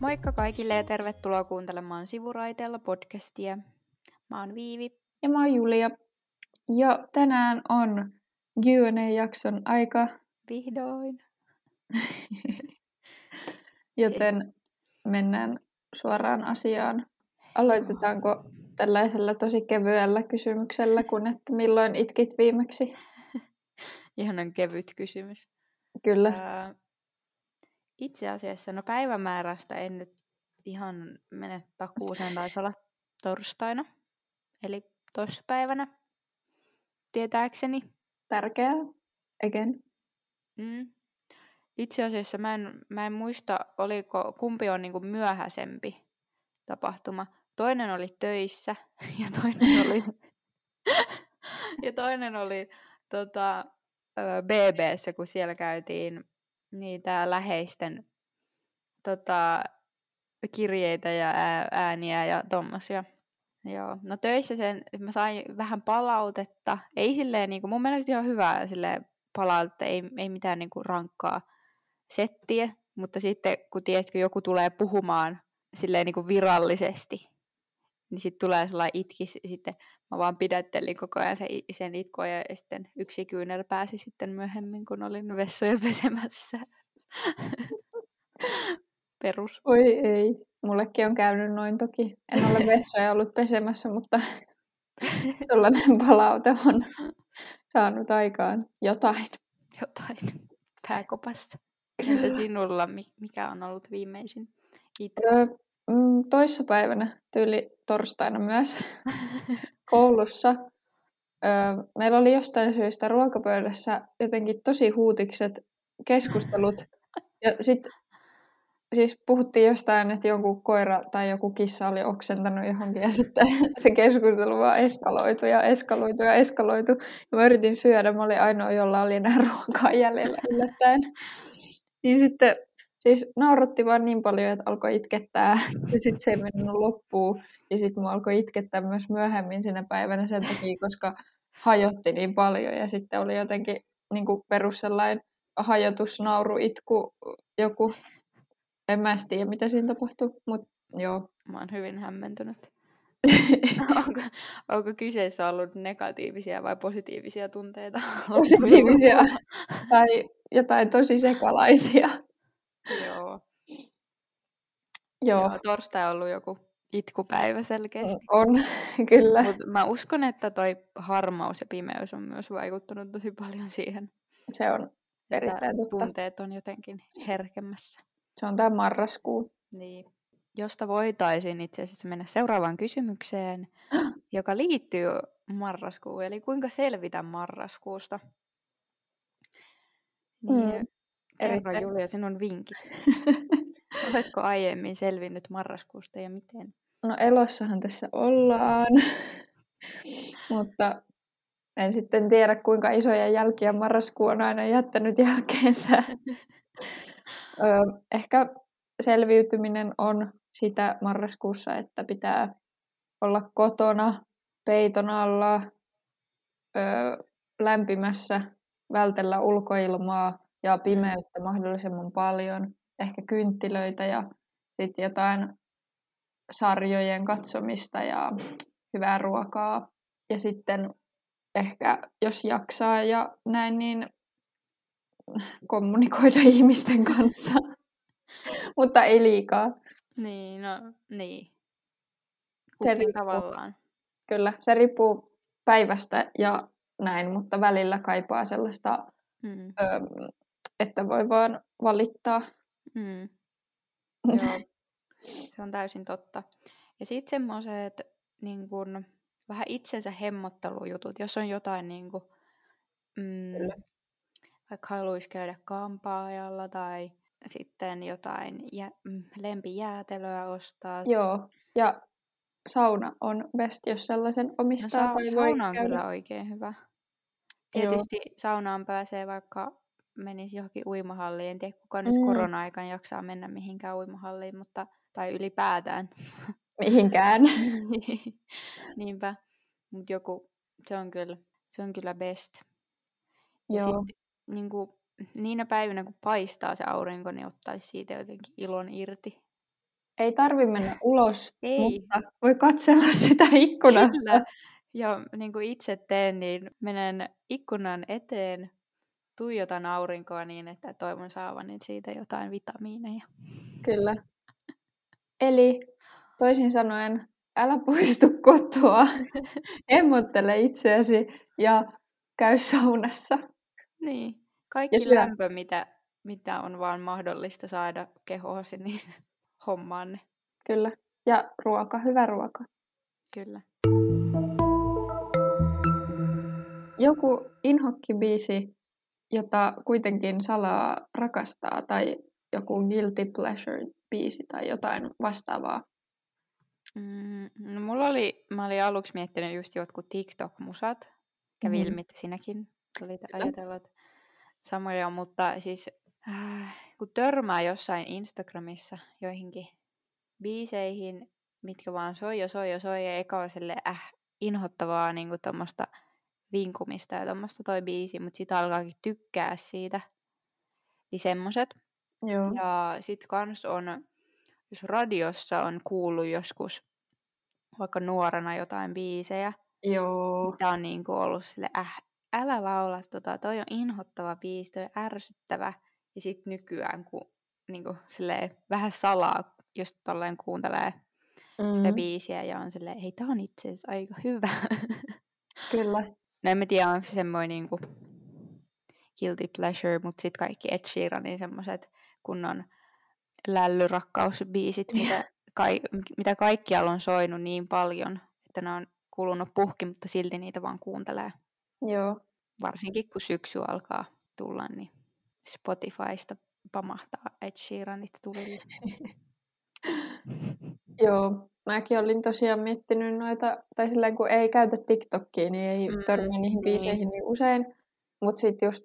Moikka kaikille ja tervetuloa kuuntelemaan Sivuraiteella podcastia. Mä oon Viivi. Ja mä oon Julia. Ja tänään on Q&A-jakson aika. Vihdoin. Joten mennään suoraan asiaan. Aloitetaanko tällaisella tosi kevyellä kysymyksellä, kun että milloin itkit viimeksi? Ihanan kevyt kysymys. Kyllä. Ää, itse asiassa, no päivämäärästä en nyt ihan mene takuuseen, taisi olla torstaina, eli toissapäivänä, tietääkseni. Tärkeää. Again. Mm. Itse asiassa mä en, mä en muista, oliko, kumpi on niin myöhäisempi tapahtuma. Toinen oli töissä ja toinen oli, ja toinen oli tota, BBssä, kun siellä käytiin niitä läheisten tota, kirjeitä ja ääniä ja tommosia. Joo. No töissä sen, mä sain vähän palautetta. Ei silleen, niin kuin, mun mielestä ihan hyvää silleen, palautetta, ei, ei mitään niin kuin, rankkaa settiä. Mutta sitten kun tiedätkö, joku tulee puhumaan silleen niin kuin virallisesti, niin sitten tulee sellainen itki, sitten mä vaan pidättelin koko ajan sen, sen itkua ja sitten yksi kyynel pääsi sitten myöhemmin, kun olin vessoja pesemässä. Perus. Oi ei. Mullekin on käynyt noin toki. En ole vessoja ollut pesemässä, mutta tällainen palaute on saanut aikaan jotain. Jotain pääkopassa. Entä sinulla, mikä on ollut viimeisin itku? Öö, toissapäivänä, tyyli torstaina myös, koulussa. Öö, meillä oli jostain syystä ruokapöydässä jotenkin tosi huutikset keskustelut. Ja sitten siis puhuttiin jostain, että joku koira tai joku kissa oli oksentanut johonkin ja sitten se keskustelu vaan eskaloitu ja eskaloitu ja eskaloitu. Ja mä yritin syödä, mä olin ainoa, jolla oli enää ruokaa jäljellä yllättäen. Niin sitten siis nauratti vaan niin paljon, että alkoi itkettää ja sitten se ei mennyt loppuun. Ja sitten mä alkoi itkettää myös myöhemmin sinä päivänä sen takia, koska hajotti niin paljon ja sitten oli jotenkin niin kuin perus sellainen hajotus, nauru, itku, joku en mä tiedä, mitä siinä tapahtuu, mutta joo. Mä oon hyvin hämmentynyt. onko, onko kyseessä ollut negatiivisia vai positiivisia tunteita? Positiivisia tai jotain tosi sekalaisia. joo. Joo. joo. Torstai on ollut joku itkupäivä selkeästi. On, kyllä. Mut mä uskon, että toi harmaus ja pimeys on myös vaikuttanut tosi paljon siihen. Se on erittäin totta. Tunteet on jotenkin herkemmässä. Se on tämä marraskuu. Niin. Josta voitaisiin itse asiassa mennä seuraavaan kysymykseen, joka liittyy marraskuun. Eli kuinka selvitä marraskuusta? Niin, mm. Kerro Julia sinun vinkit. Oletko aiemmin selvinnyt marraskuusta ja miten? No elossahan tässä ollaan, mutta en sitten tiedä kuinka isoja jälkiä marraskuu on aina jättänyt jälkeensä. Ehkä selviytyminen on sitä marraskuussa, että pitää olla kotona, peiton alla, öö, lämpimässä, vältellä ulkoilmaa ja pimeyttä mahdollisimman paljon. Ehkä kynttilöitä ja sitten jotain sarjojen katsomista ja hyvää ruokaa. Ja sitten ehkä jos jaksaa ja näin, niin kommunikoida ihmisten kanssa, mutta ei liikaa. Niin, no niin. Se riippuu. tavallaan. Kyllä, se riippuu päivästä ja näin, mutta välillä kaipaa sellaista, mm. ö, että voi vaan valittaa. Mm. Joo, se on täysin totta. Ja sitten semmoiset niin kun, vähän itsensä hemmottelujutut, jos on jotain niin kun, mm, vaikka haluaisi käydä kampaajalla tai sitten jotain jä, mm, lempijäätelöä ostaa. Joo, ja sauna on best, jos sellaisen omistaa. No, sa- tai sauna on käydä. kyllä oikein hyvä. Tietysti Joo. saunaan pääsee vaikka menisi johonkin uimahalliin. En tiedä, kuka nyt mm. korona-aikaan jaksaa mennä mihinkään uimahalliin, mutta, tai ylipäätään. mihinkään. Niinpä. Mutta joku, se on kyllä, se on kyllä best. Ja Joo. sit, niinku, niinä päivinä, kun paistaa se aurinko, niin ottaisi siitä jotenkin ilon irti. Ei tarvi mennä ulos, Ei. mutta voi katsella sitä ikkunasta. Kyllä. Ja niin kuin itse teen, niin menen ikkunan eteen, tuijotan aurinkoa niin, että toivon saavani siitä jotain vitamiineja. Kyllä. Eli toisin sanoen, älä poistu kotoa, emmottele itseäsi ja käy saunassa. Niin. Kaikki syö. lämpö, mitä, mitä on vaan mahdollista saada kehoasi, niin hommaan ne. Kyllä. Ja ruoka, hyvä ruoka. Kyllä. Joku inhokkibiisi, jota kuitenkin salaa rakastaa, tai joku guilty pleasure biisi tai jotain vastaavaa. Mm, no mulla oli, mä olin aluksi miettinyt just jotkut TikTok-musat. Kävi Mhm. ilmi, että sinäkin olit ajatellut samoja, mutta siis äh, kun törmää jossain Instagramissa joihinkin biiseihin, mitkä vaan soi ja soi ja soi, ja eka on sille äh, inhottavaa niin tuommoista vinkumista ja tuommoista toi biisi, mutta sitten alkaakin tykkää siitä. Niin semmoset. Joo. Ja sitten kans on, jos radiossa on kuullut joskus vaikka nuorena jotain biisejä, Joo. mitä on niinku ollut sille, äh, älä laula tota, toi on inhottava biisi, toi on ärsyttävä. Ja sitten nykyään, kun niinku, silleen, vähän salaa, just tolleen kuuntelee mm. sitä biisiä ja on silleen, hei tää on itse asiassa aika hyvä. kyllä. no en mä tiedä, onko se semmoinen niinku guilty pleasure, mutta sitten kaikki Ed Sheeranin semmoiset kunnon lällyrakkausbiisit, mitä, kai, mitä kaikkialla on soinut niin paljon, että ne on kulunut puhki, mutta silti niitä vaan kuuntelee. Joo. Varsinkin kun syksy alkaa tulla, niin Spotifysta pamahtaa Ed Sheeranit tulille. Joo. Mäkin olin tosiaan miettinyt noita, tai silleen kun ei käytä TikTokia, niin ei Mm, törmää niihin niin. biiseihin niin usein. Mutta sitten just,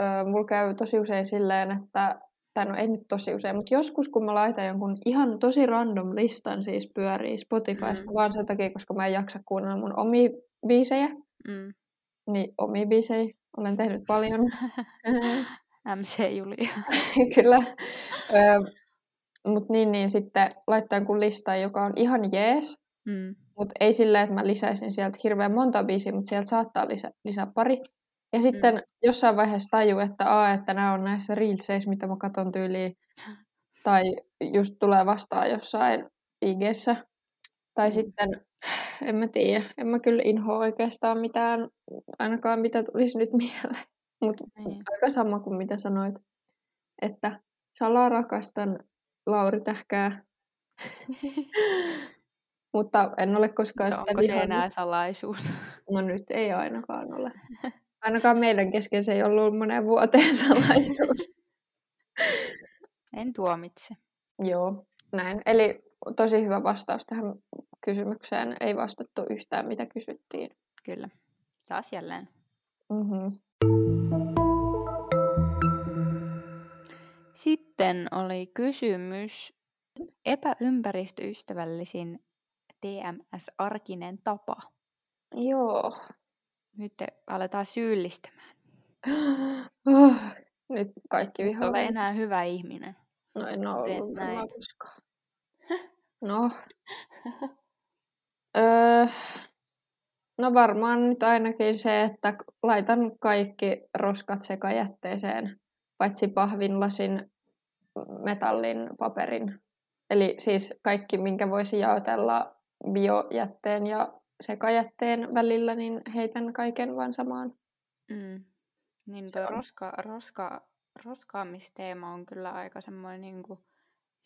ö, mulla käy tosi usein silleen, että, tai no ei nyt tosi usein, mutta joskus kun mä laitan jonkun ihan tosi random listan siis pyörii Spotifysta, Mm. vaan sen takia, koska mä en jaksa kuunnella mun omia biisejä, Mm. Niin omia biisejä olen tehnyt paljon. MC Julia. Kyllä. Mutta niin, niin sitten laittaa jonkun listan, joka on ihan jees, Mm. mutta ei sillä, että mä lisäisin sieltä hirveän monta biisiä, mutta sieltä saattaa lisä, lisää pari. Ja sitten mm. jossain vaiheessa tajuu, että, aa, että nämä on näissä reelseissa, mitä mä katon tyyliin, tai just tulee vastaan jossain IGssä. Tai Mm. sitten, en mä tiedä, en mä kyllä inhoa oikeastaan mitään, ainakaan mitä tulisi nyt mieleen. Mutta Niin. aika sama kuin mitä sanoit, että salaa rakastan Lauri Tähkää, mutta en ole koskaan No, sitä onko se vihannut. enää salaisuus? No nyt ei ainakaan ole. Ainakaan meidän kesken se ei ollut monen vuoteen salaisuus. En tuomitse. Joo, näin. Eli tosi hyvä vastaus tähän kysymykseen. Ei vastattu yhtään, mitä kysyttiin. Kyllä. Taas jälleen. Mm-hmm. Sitten oli kysymys epäympäristöystävällisin TMS-arkinen tapa. Joo. Nyt aletaan syyllistämään. Oh, nyt kaikki vihaa. ole enää hyvä ihminen. No en ole näin. varmaan koskaan. No. öö, no varmaan nyt ainakin se, että laitan kaikki roskat sekajätteeseen, paitsi pahvin, lasin, metallin, paperin. Eli siis kaikki, minkä voisi jaotella biojätteen ja sekajätteen välillä, niin heitän kaiken vaan samaan. Mm. Niin tuo on. roska, roska, roskaamisteema on kyllä aika semmoinen niinku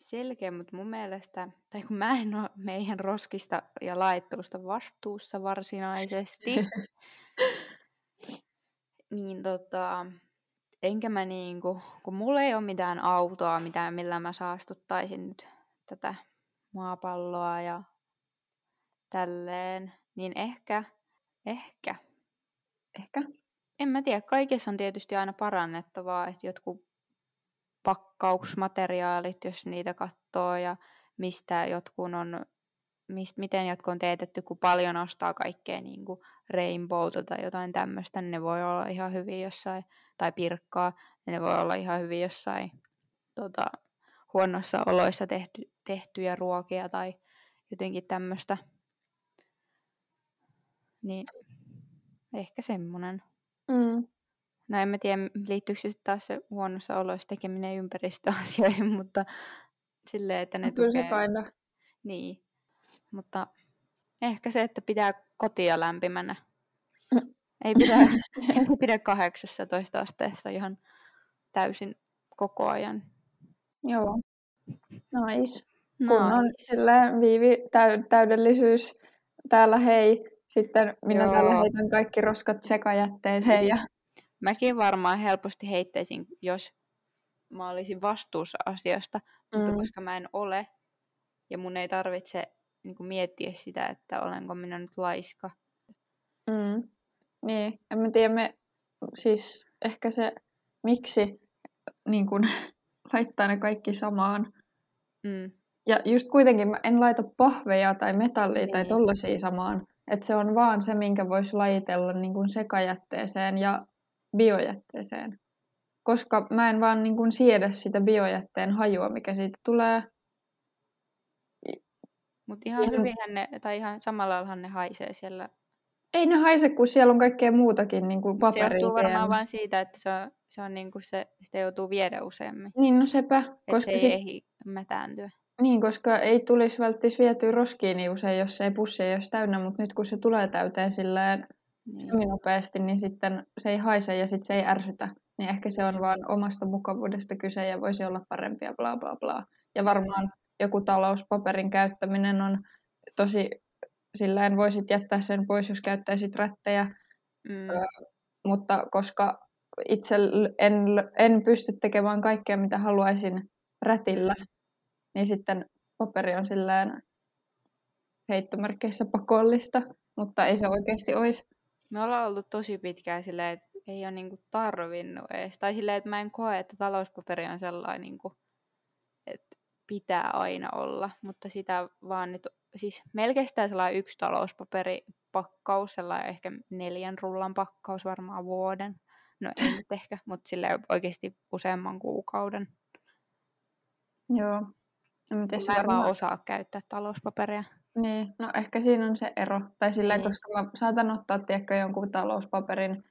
selkeä, mutta mun mielestä, tai kun mä en ole meidän roskista ja laittelusta vastuussa varsinaisesti, niin tota, enkä mä niinku, kun mulla ei ole mitään autoa, mitään, millä mä saastuttaisin nyt tätä maapalloa ja tälleen, niin ehkä, ehkä, Ehkä. en mä tiedä, kaikessa on tietysti aina parannettavaa, että jotkut pakkausmateriaalit, jos niitä katsoo ja mistä jotkun on mist, miten jotkut on teetetty, kun paljon ostaa kaikkea niin kuin rainbowta tai jotain tämmöistä, niin ne voi olla ihan hyvin jossain, tai pirkkaa, niin ne voi olla ihan hyvin jossain tota, huonossa oloissa tehty, tehtyjä ruokia tai jotenkin tämmöistä. Niin ehkä semmoinen. Mm. No en mä tiedä, liittyykö se sitten taas se huonossa oloissa tekeminen ympäristöasioihin, mutta silleen, että ne No, Kyllä tukee. kaina. Niin, mutta ehkä se, että pitää kotia lämpimänä. Mm. Ei pidä, ei pidä 18 asteessa ihan täysin koko ajan. Joo. Nice. Kun on Nice. silleen viivi täy- täydellisyys täällä hei. Sitten minä Joo. täällä heitän kaikki roskat sekajätteeseen. Ja... Mäkin varmaan helposti heittäisin, jos mä olisin vastuussa asiasta, mutta Mm. koska mä en ole ja mun ei tarvitse niin miettiä sitä, että olenko minä nyt laiska. Mm. Niin, en mä tiedä, me, siis ehkä se, miksi niin kun, laittaa ne kaikki samaan. Mm. Ja just kuitenkin mä en laita pahveja tai metallia tai Niin. tollasia samaan. Että se on vaan se, minkä voisi lajitella niin kun sekajätteeseen ja biojätteeseen. Koska mä en vaan niin kun siedä sitä biojätteen hajua, mikä siitä tulee. Mutta ihan Ihan- hyvinhän ne, tai ihan samalla laillahan ne haisee siellä. Ei ne haise, kun siellä on kaikkea muutakin, niin kuin Mut se paperia. johtuu varmaan vain siitä, että se on, se on niinku se, sitä joutuu viedä useammin. Niin, no sepä. Se Koska ei sit, ehdi mätääntyä. niin, koska ei tulisi välttis vietyä roskiin niin usein, jos ei pussi ei olisi täynnä, mutta nyt kun se tulee täyteen silleen Niin. nopeasti, niin sitten se ei haise ja sitten se ei ärsytä. Niin ehkä se on vaan omasta mukavuudesta kyse ja voisi olla parempia, bla bla bla. Ja varmaan joku talouspaperin käyttäminen on tosi, silleen voisit jättää sen pois, jos käyttäisit rättejä, Mm. mutta koska itse en, en pysty tekemään kaikkea, mitä haluaisin rätillä, niin sitten paperi on silleen heittomerkeissä pakollista, mutta ei se oikeasti olisi. Me ollaan oltu tosi pitkään silleen, että ei ole niinku tarvinnut edes. Tai silleen, että mä en koe, että talouspaperi on sellainen, niinku, että pitää aina olla. Mutta sitä vaan nyt, siis melkein sellainen yksi talouspaperipakkaus, sellainen ehkä neljän rullan pakkaus varmaan vuoden. No ei nyt ehkä, mutta silleen oikeasti useamman kuukauden. Joo. No, miten se mä en vaan varmaan... osaa käyttää talouspaperia. Niin, no ehkä siinä on se ero. Tai sillä Niin. koska mä saatan ottaa tiedätkö, jonkun talouspaperin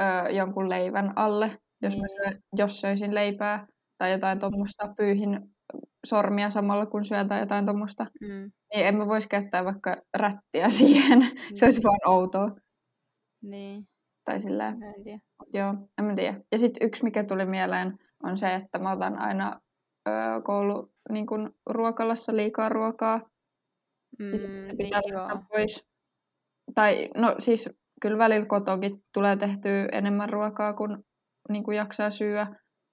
öö, jonkun leivän alle, jos, mä Niin. syö, jos söisin leipää tai jotain tuommoista, pyyhin sormia samalla kun syön tai jotain tuommoista. Mm. Niin en mä voisi käyttää vaikka rättiä siihen. se olisi Niin. vaan outoa. Niin, Tai sillä mä en tiedä. joo, en mä tiedä. Ja sitten yksi, mikä tuli mieleen, on se, että mä otan aina öö, koulu niin kun ruokalassa liikaa ruokaa. Mm, niin pitää laittaa pois. Tai no siis kyllä välillä kotokin tulee tehtyä enemmän ruokaa kuin, niin kuin jaksaa syödä.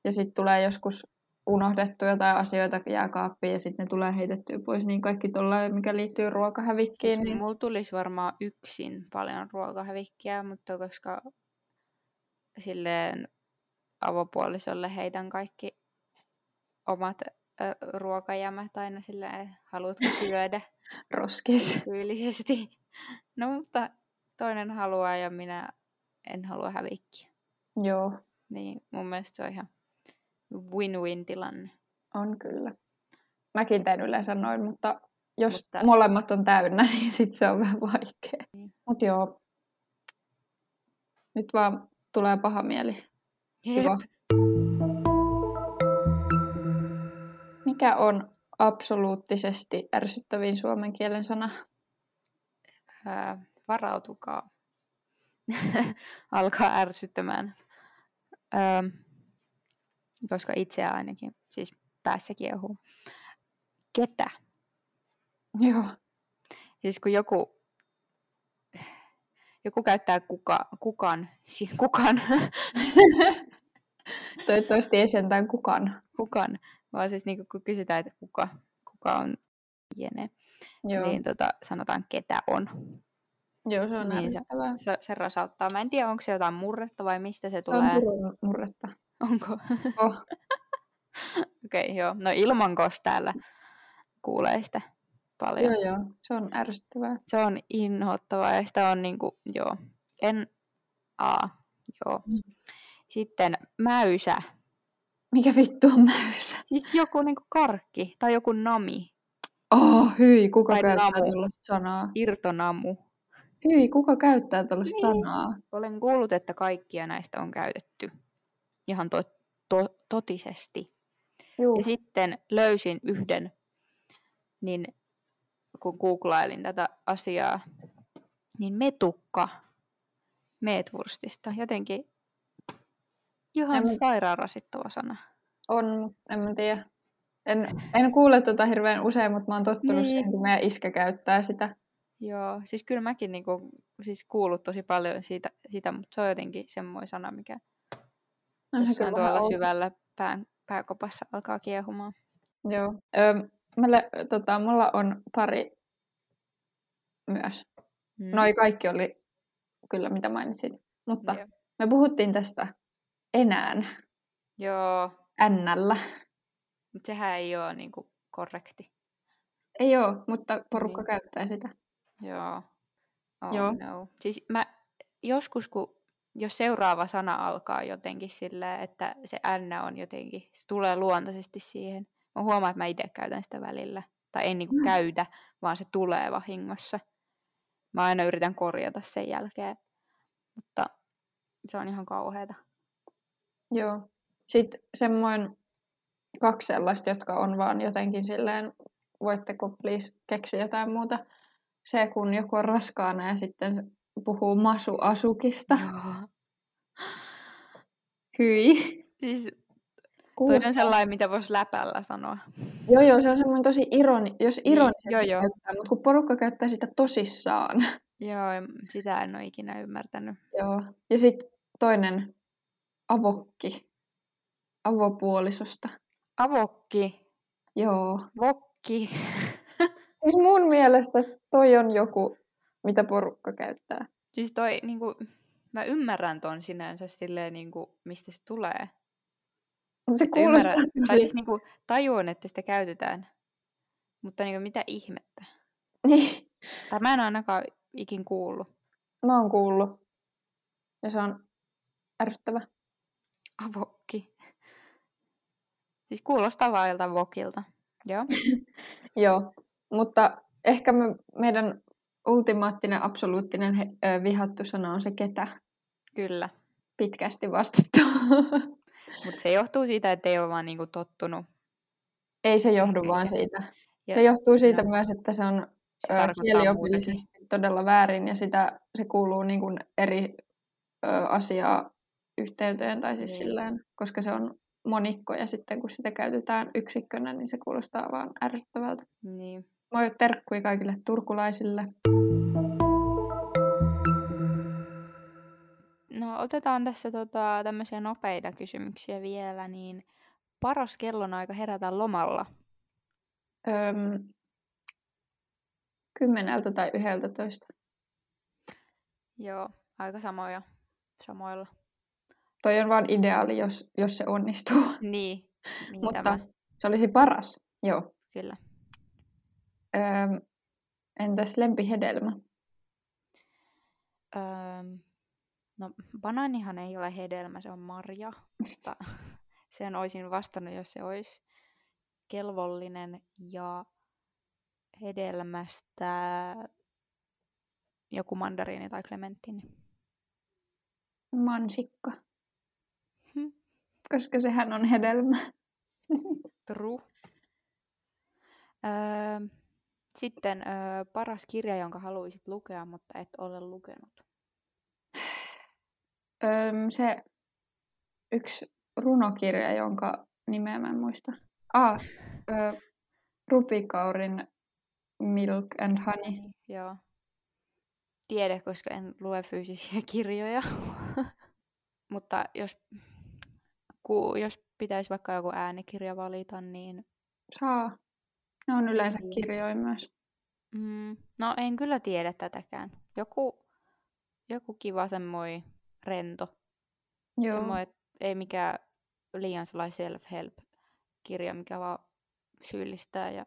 Ja sitten tulee joskus unohdettu jotain asioita jääkaappiin ja sitten ne tulee heitettyä pois. Niin kaikki tuolla, mikä liittyy ruokahävikkiin. Siis Niin... mulla tulisi varmaan yksin paljon ruokahävikkiä, mutta koska silleen avopuolisolle heitän kaikki omat ruokajämät aina silleen, haluatko syödä Roskis. tyylisesti. No mutta toinen haluaa ja minä en halua hävikkiä. Joo, Niin mun mielestä se on ihan win-win tilanne. on kyllä. Mäkin teen yleensä noin, mutta jos Mutta- molemmat on täynnä, niin sitten se on vähän vaikea. Niin. Mutta joo, nyt vaan tulee paha mieli. Kiva. Mikä on absoluuttisesti ärsyttävin suomen kielen sana? Ää, varautukaa. Alkaa ärsyttämään. Öö, koska itseä ainakin, siis päässä kiehuu. Ketä? Joo. Siis kun joku, joku käyttää kuka, kukan, si, kukan, Toivottavasti ei sentään kukaan. kukan, vaan siis niin kun kysytään, että kuka, kuka on jene, Joo, niin tota, sanotaan ketä on. Joo se on niin se-. Se, se rasauttaa. Mä en tiedä, onko se jotain murretta vai mistä se on tulee. Turun murretta. Onko? Oh. Okei, okay, joo. No ilmankos täällä kuulee sitä. paljon. Joo, joo. Se on ärsyttävää. Se on inhottavaa ja sitä on niinku, joo, en, a, joo. Mm. Sitten mäysä. Mikä vittu on mäysä? Siis joku niinku karkki tai joku nami, Oh, hyi, kuka Tai käyttää namu. tuollaista sanaa? irtonamu. Hyi, kuka käyttää tuollaista Niin. sanaa? Olen kuullut, että kaikkia näistä on käytetty ihan to, to, totisesti. Juu. Ja sitten löysin yhden, niin kun googlailin tätä asiaa, niin metukka meetwurstista. Jotenkin ihan En- sairaan rasittava sana. On, en mä tiedä. En, en kuule tota hirveän usein, mutta mä oon tottunut Niin. siihen, kun meidän iskä käyttää sitä. Joo, siis kyllä mäkin niinku, siis kuullut tosi paljon siitä, sitä, mutta se on jotenkin semmoinen sana, mikä On se jossain tuolla outo. syvällä pään, pääkopassa alkaa kiehumaan. Joo. Öö, meillä, tota, mulla on pari myös. Mm. Noi kaikki oli kyllä, mitä mainitsit. Mutta Joo. me puhuttiin tästä enään, Joo, ännällä. mutta sehän ei ole niinku korrekti. Ei oo, mutta porukka Niin. käyttää sitä. Joo. Oh Joo. no. Siis mä joskus, kun jos seuraava sana alkaa jotenkin silleen, että se N on jotenkin, se tulee luontaisesti siihen. Mä huomaan, että mä itse käytän sitä välillä. Tai en niinku Mm. käytä, vaan se tulee vahingossa. Mä aina yritän korjata sen jälkeen. Mutta se on ihan kauheata. Joo. Sitten semmoinen kaksi sellaista, jotka on vaan jotenkin silleen, voitteko please keksiä jotain muuta. Se, kun joku on raskaana ja sitten puhuu masu-asukista. Joo. Hyi. Siis toi on sellainen, mitä voisi läpällä sanoa. Joo, joo, se on semmoinen tosi ironi, jos Niin, ironisesti joo, joo. käyttää, mutta kun porukka käyttää sitä tosissaan. Joo, sitä en ole ikinä ymmärtänyt. joo. Ja sitten toinen avokki. Avopuolisosta. Avokki, Joo. vokki. Siis mun mielestä toi on joku, mitä porukka käyttää. Siis toi, niinku, mä ymmärrän ton sinänsä silleen, niinku, mistä se tulee. Se kuulostaa ymmärrän, tai siis niinku, tajuan, että sitä käytetään. Mutta niinku, mitä ihmettä? Niin, Tai mä en ainakaan ikin kuullut. mä oon kuullut. Ja se on ärsyttävä. Avokki. Siis kuulostaa vaan joltain vokilta. Joo. Joo, mutta ehkä me, meidän ultimaattinen, absoluuttinen he, ö, vihattu sana on se ketä. Kyllä. Pitkästi vastattu. Mutta se johtuu siitä, että ei ole vaan niinku tottunut. Ei se johdu Ehkä. vaan siitä. Ja Se johtuu siitä no. myös, että se on se ö, kieliopillisesti todella väärin ja sitä, se kuuluu niin kuin eri ö, asiaa yhteyteen tai siis Niin. silleen, koska se on monikko ja sitten kun sitä käytetään yksikkönä, niin se kuulostaa vaan ärsyttävältä. Niin. Moi terkkui kaikille turkulaisille. No otetaan tässä tota, tämmöisiä nopeita kysymyksiä vielä, niin paras kellonaika herätä lomalla. Öm, kymmeneltä tai yhdeltä toista. Joo, aika samoja. Samoilla. Toi on vaan ideaali, jos, jos se onnistuu. Niin, niin Mutta tämä, se olisi paras. Joo. kyllä. Öm, entäs lempihedelmä? Öö, no banaanihan ei ole hedelmä, se on marja, mutta sen olisin vastannut, jos se olisi kelvollinen ja hedelmästä joku mandariini tai klementtini. Mansikka. Koska sehän on hedelmä. True. Öö, sitten öö, paras kirja, jonka haluaisit lukea, mutta et ole lukenut. Öm, se yksi runokirja, jonka nimeä mä en muista. Ah, ö, Rupikaurin Milk and Honey. Niin, Joo. Tiede, koska en lue fyysisiä kirjoja. Mutta jos, ku, jos pitäisi vaikka joku äänikirja valita, niin Saa. Ne on yleensä Niin. kirjoja myös. mm, no en kyllä tiedä tätäkään. Joku, joku kiva semmoinen rento. Joo. Semmoinen, ei mikään liian sellainen self-help kirja, mikä vaan syyllistää ja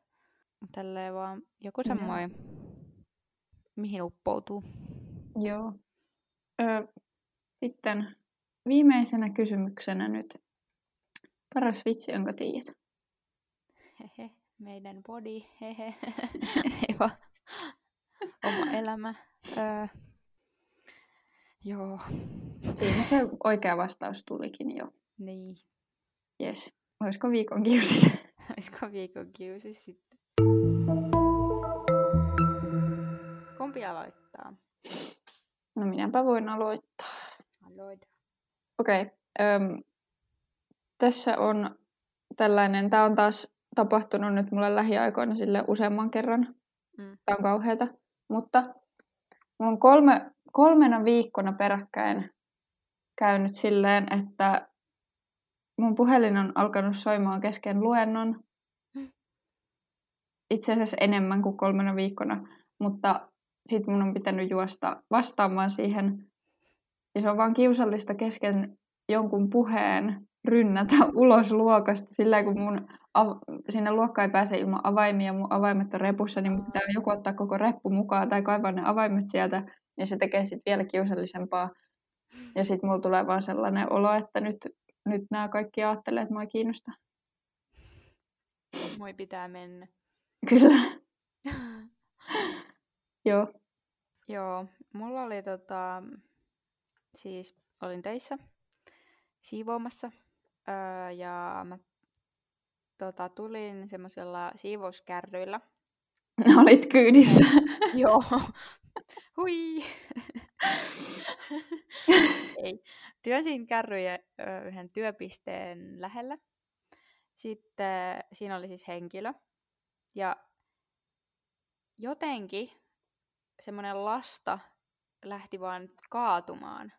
tälleen vaan joku semmoinen, mihin uppoutuu. Joo. Ö, sitten viimeisenä kysymyksenä nyt. Paras vitsi, jonka tiedät. Hehe, meidän body, hehe. Ei vaan oma elämä. Öö, joo, Siinä se oikea vastaus tulikin jo. niin. Yes. Olisiko viikon kiusis? Olisiko viikon kiusi sitten? Kumpi aloittaa? No minäpä voin aloittaa. Aloita. Okei. Okay. Tässä on tällainen, tämä on taas tapahtunut nyt mulle lähiaikoina sille useamman kerran. Mm. Tämä on kauheata. Mutta mulla on kolme, kolmena viikkona peräkkäin käynyt silleen, että mun puhelin on alkanut soimaan kesken luennon. Itse asiassa enemmän kuin kolmena viikkona, mutta sitten mun on pitänyt juosta vastaamaan siihen. Ja se on vaan kiusallista kesken jonkun puheen rynnätä ulos luokasta sillä kun mun av- sinne luokkaan ei pääse ilman avaimia, mun avaimet on repussa, niin mun pitää joku ottaa koko reppu mukaan tai kaivaa ne avaimet sieltä, ja se tekee sitten vielä kiusallisempaa. Ja sitten mulla tulee vaan sellainen olo, että nyt, nyt nämä kaikki ajattelee, että mua ei kiinnosta. Moi pitää mennä. Kyllä, joo. Joo, mulla oli tota, siis olin töissä siivoamassa öö, ja mä tota, tulin semmoisella siivouskärryillä. Olit kyydissä. Joo. Hui. Ei. Työnsin kärryjä yhden työpisteen lähellä. Sitten siinä oli siis henkilö. Ja jotenkin semmoinen lasta lähti vaan kaatumaan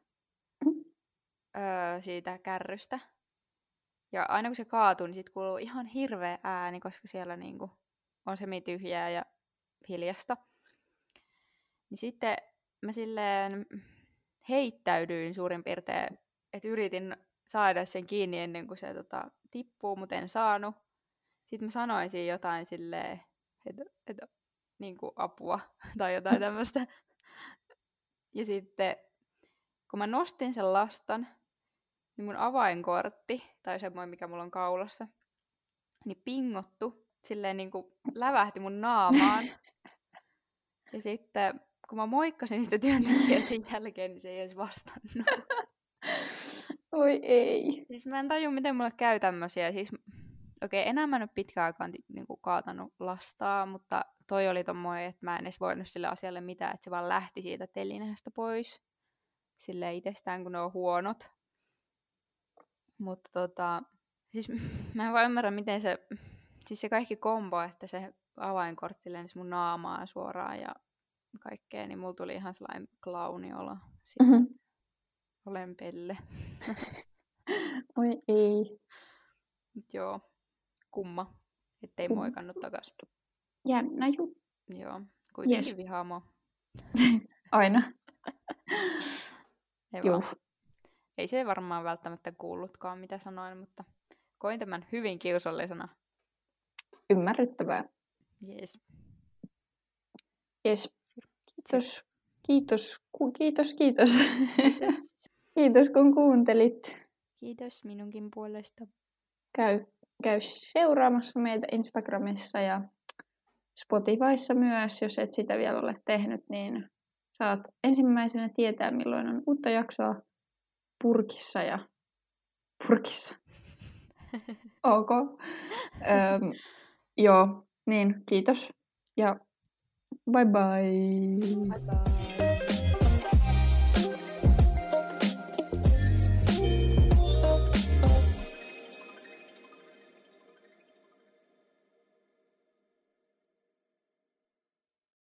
öö, siitä kärrystä. Ja aina kun se kaatuu, niin sit kuuluu ihan hirveä ääni, koska siellä niinku on semi tyhjää ja hiljasta. Niin sitten mä silleen heittäydyin suurin piirtein, että yritin saada sen kiinni ennen kuin se tota, tippuu, mutta en saanut. Sitten mä sanoin siinä jotain silleen, että, että niin kuin apua tai jotain tämmöistä. Ja sitten kun mä nostin sen lastan, niin mun avainkortti, tai semmoinen mikä mulla on kaulassa, niin pingottu, silleen niin kuin lävähti mun naamaan. Ja sitten kun mä moikkasin sitä työntekijää sen jälkeen, niin se ei edes vastannut. Oi ei. Siis mä en tajua, miten mulle käy tämmösiä. Siis, okei, okay, enää mä en ole pitkään aikaan niin kuin, kaatanut lastaa, mutta toi oli tommoinen, että mä en edes voinut sille asialle mitään, että se vaan lähti siitä telineestä pois. Sille itsestään, kun ne on huonot. Mutta tota, siis mä en vaan ymmärrä, miten se, siis se kaikki kombo, että se avainkortti lensi mun naamaan suoraan ja kaikkea, niin mulla tuli ihan sellainen klauniolo. Sitten Mhm. olen pelle. Oi ei. Mut joo, kumma, ettei Kumma. moikannut takas. Jännä juttu. Joo, kuitenkin yes. vihaa mua. Aina. Ei, vaan. Ei se varmaan välttämättä kuullutkaan, mitä sanoin, mutta koin tämän hyvin kiusallisena. Ymmärrettävää. Jees. Yes. Kiitos. Kiitos. Ku- Kiitos, kiitos. kiitos kun kuuntelit. Kiitos minunkin puolesta. Käy, käy seuraamassa meitä Instagramissa ja Spotifyssa myös, jos et sitä vielä ole tehnyt, niin saat ensimmäisenä tietää, milloin on uutta jaksoa purkissa ja purkissa. Ok. Öm, joo, niin kiitos ja bye bye. Bye bye.